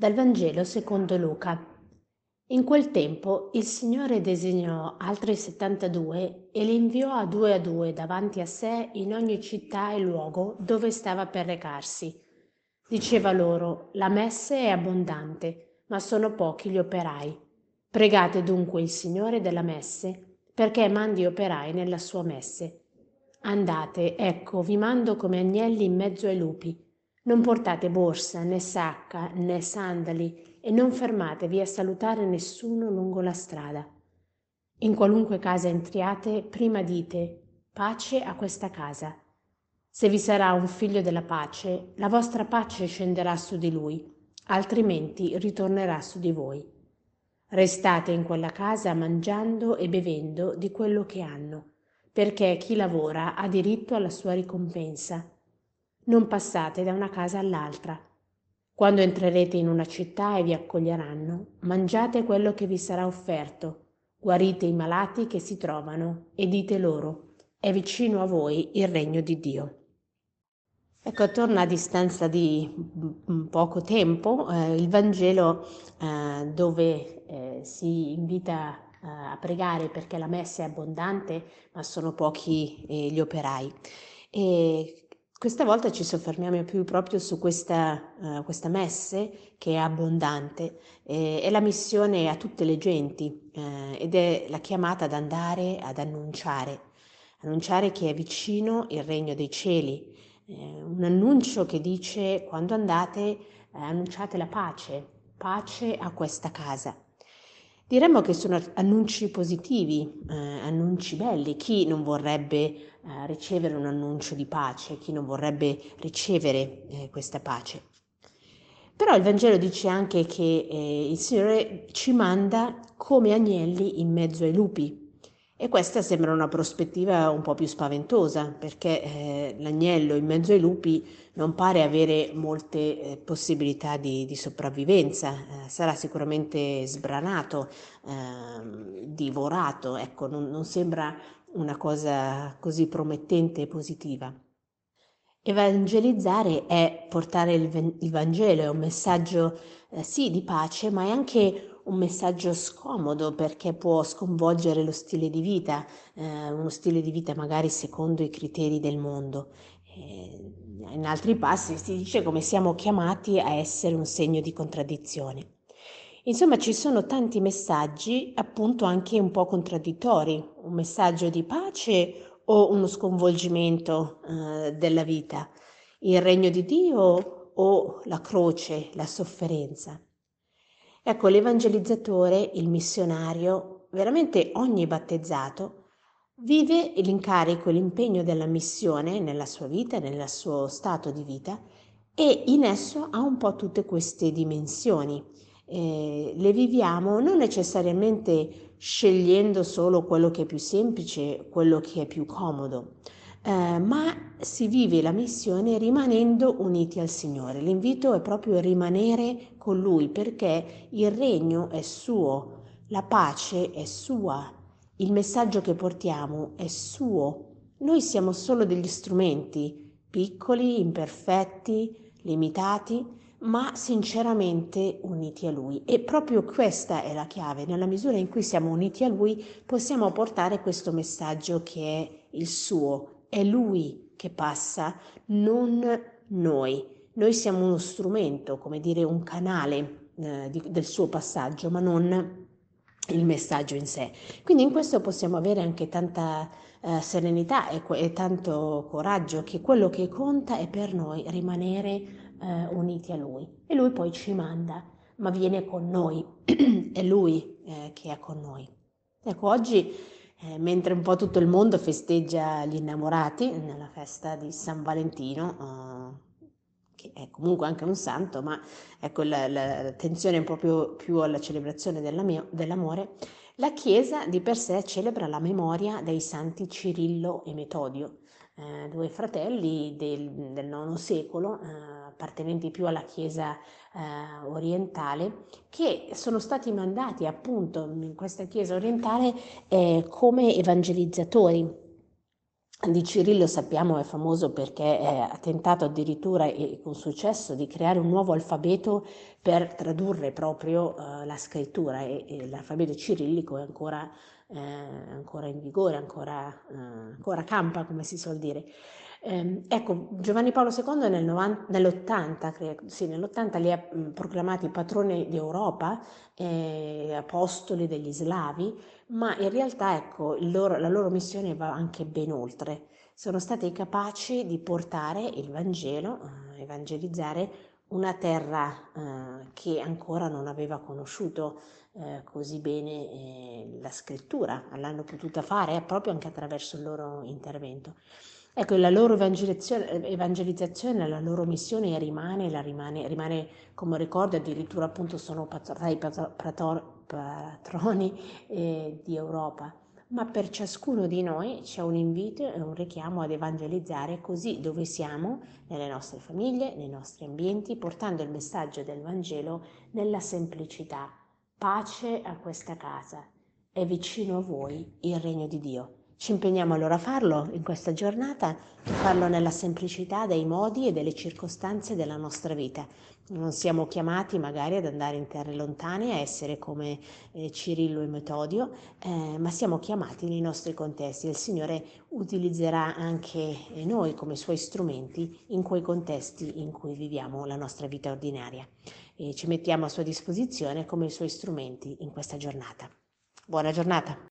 Dal Vangelo secondo Luca. In quel tempo il Signore designò altri settantadue e li inviò a due a due davanti a sé in ogni città e luogo dove stava per recarsi. Diceva loro, la messe è abbondante, ma sono pochi gli operai. Pregate dunque il Signore della messe perché mandi operai nella sua messe. Andate, ecco, vi mando come agnelli in mezzo ai lupi. Non portate borsa, né sacca, né sandali e non fermatevi a salutare nessuno lungo la strada. In qualunque casa entriate, prima dite pace a questa casa. Se vi sarà un figlio della pace, la vostra pace scenderà su di lui, altrimenti ritornerà su di voi. Restate in quella casa mangiando e bevendo di quello che hanno, perché chi lavora ha diritto alla sua ricompensa non passate da una casa all'altra. Quando entrerete in una città e vi accoglieranno, mangiate quello che vi sarà offerto, guarite i malati che si trovano e dite loro, è vicino a voi il regno di Dio. Ecco, torna a distanza di poco tempo eh, il Vangelo eh, dove eh, si invita eh, a pregare perché la messa è abbondante, ma sono pochi eh, gli operai. E questa volta ci soffermiamo più proprio su questa, uh, questa messe che è abbondante, eh, è la missione a tutte le genti eh, ed è la chiamata ad andare ad annunciare, annunciare che è vicino il regno dei cieli, eh, un annuncio che dice quando andate eh, annunciate la pace, pace a questa casa. Diremmo che sono annunci positivi, eh, annunci belli. Chi non vorrebbe eh, ricevere un annuncio di pace? Chi non vorrebbe ricevere eh, questa pace? Però il Vangelo dice anche che eh, il Signore ci manda come agnelli in mezzo ai lupi. E questa sembra una prospettiva un po' più spaventosa, perché eh, l'agnello in mezzo ai lupi non pare avere molte eh, possibilità di, di sopravvivenza, eh, sarà sicuramente sbranato, ehm, divorato, ecco, non, non sembra una cosa così promettente e positiva. Evangelizzare è portare il, il Vangelo, è un messaggio eh, sì di pace, ma è anche un messaggio scomodo perché può sconvolgere lo stile di vita, eh, uno stile di vita magari secondo i criteri del mondo. Eh, in altri passi si dice come siamo chiamati a essere un segno di contraddizione. Insomma, ci sono tanti messaggi, appunto anche un po' contraddittori, un messaggio di pace o uno sconvolgimento eh, della vita, il regno di Dio o la croce, la sofferenza. Ecco, l'evangelizzatore, il missionario, veramente ogni battezzato, vive l'incarico l'impegno della missione nella sua vita, nel suo stato di vita e in esso ha un po' tutte queste dimensioni. Eh, le viviamo non necessariamente scegliendo solo quello che è più semplice, quello che è più comodo, eh, ma si vive la missione rimanendo uniti al Signore. L'invito è proprio rimanere con Lui perché il regno è suo, la pace è sua, il messaggio che portiamo è suo. Noi siamo solo degli strumenti, piccoli, imperfetti, limitati, ma sinceramente uniti a Lui. E proprio questa è la chiave. Nella misura in cui siamo uniti a Lui possiamo portare questo messaggio che è il suo, è Lui che passa, non noi. Noi siamo uno strumento, come dire un canale eh, di, del suo passaggio, ma non il messaggio in sé. Quindi in questo possiamo avere anche tanta eh, serenità e, e, tanto coraggio che quello che conta è per noi rimanere eh, uniti a Lui e Lui poi ci manda, ma viene con noi, è Lui eh, che è con noi. Ecco, oggi eh, mentre un po' tutto il mondo festeggia gli innamorati nella festa di San Valentino, eh, che è comunque anche un santo, ma ecco la, la, l'attenzione è proprio più alla celebrazione dell'amore, la Chiesa di per sé celebra la memoria dei santi Cirillo e Metodio, eh, due fratelli del, del IX secolo, eh, appartenenti più alla Chiesa eh, orientale, che sono stati mandati appunto in questa Chiesa orientale eh, come evangelizzatori. Di Cirillo sappiamo è famoso perché ha tentato addirittura e con successo di creare un nuovo alfabeto per tradurre proprio uh, la scrittura e, e, l'alfabeto cirillico è ancora, eh, ancora in vigore, ancora, uh, ancora, campa come si suol dire. Eh, ecco, Giovanni Paolo II nel 90, nell'80, sì, nell'80 li ha mh, proclamati patroni d'Europa, eh, apostoli degli slavi, ma in realtà ecco, loro, la loro missione va anche ben oltre. Sono stati capaci di portare il Vangelo, eh, evangelizzare una terra eh, che ancora non aveva conosciuto eh, così bene eh, la scrittura, l'hanno potuta fare proprio anche attraverso il loro intervento. Ecco, la loro evangelizzazione, la loro missione rimane, rimane, rimane, come ricordo, addirittura appunto sono tra i patroni eh, di Europa. Ma per ciascuno di noi c'è un invito e un richiamo ad evangelizzare così dove siamo, nelle nostre famiglie, nei nostri ambienti, portando il messaggio del Vangelo nella semplicità. Pace a questa casa. È vicino a voi il regno di Dio. Ci impegniamo allora a farlo in questa giornata e farlo nella semplicità dei modi e delle circostanze della nostra vita. Non siamo chiamati magari ad andare in terre lontane, a essere come eh, Cirillo e Metodio, eh, ma siamo chiamati nei nostri contesti. Il Signore utilizzerà anche noi come suoi strumenti in quei contesti in cui viviamo la nostra vita ordinaria. E ci mettiamo a sua disposizione come suoi strumenti in questa giornata. Buona giornata!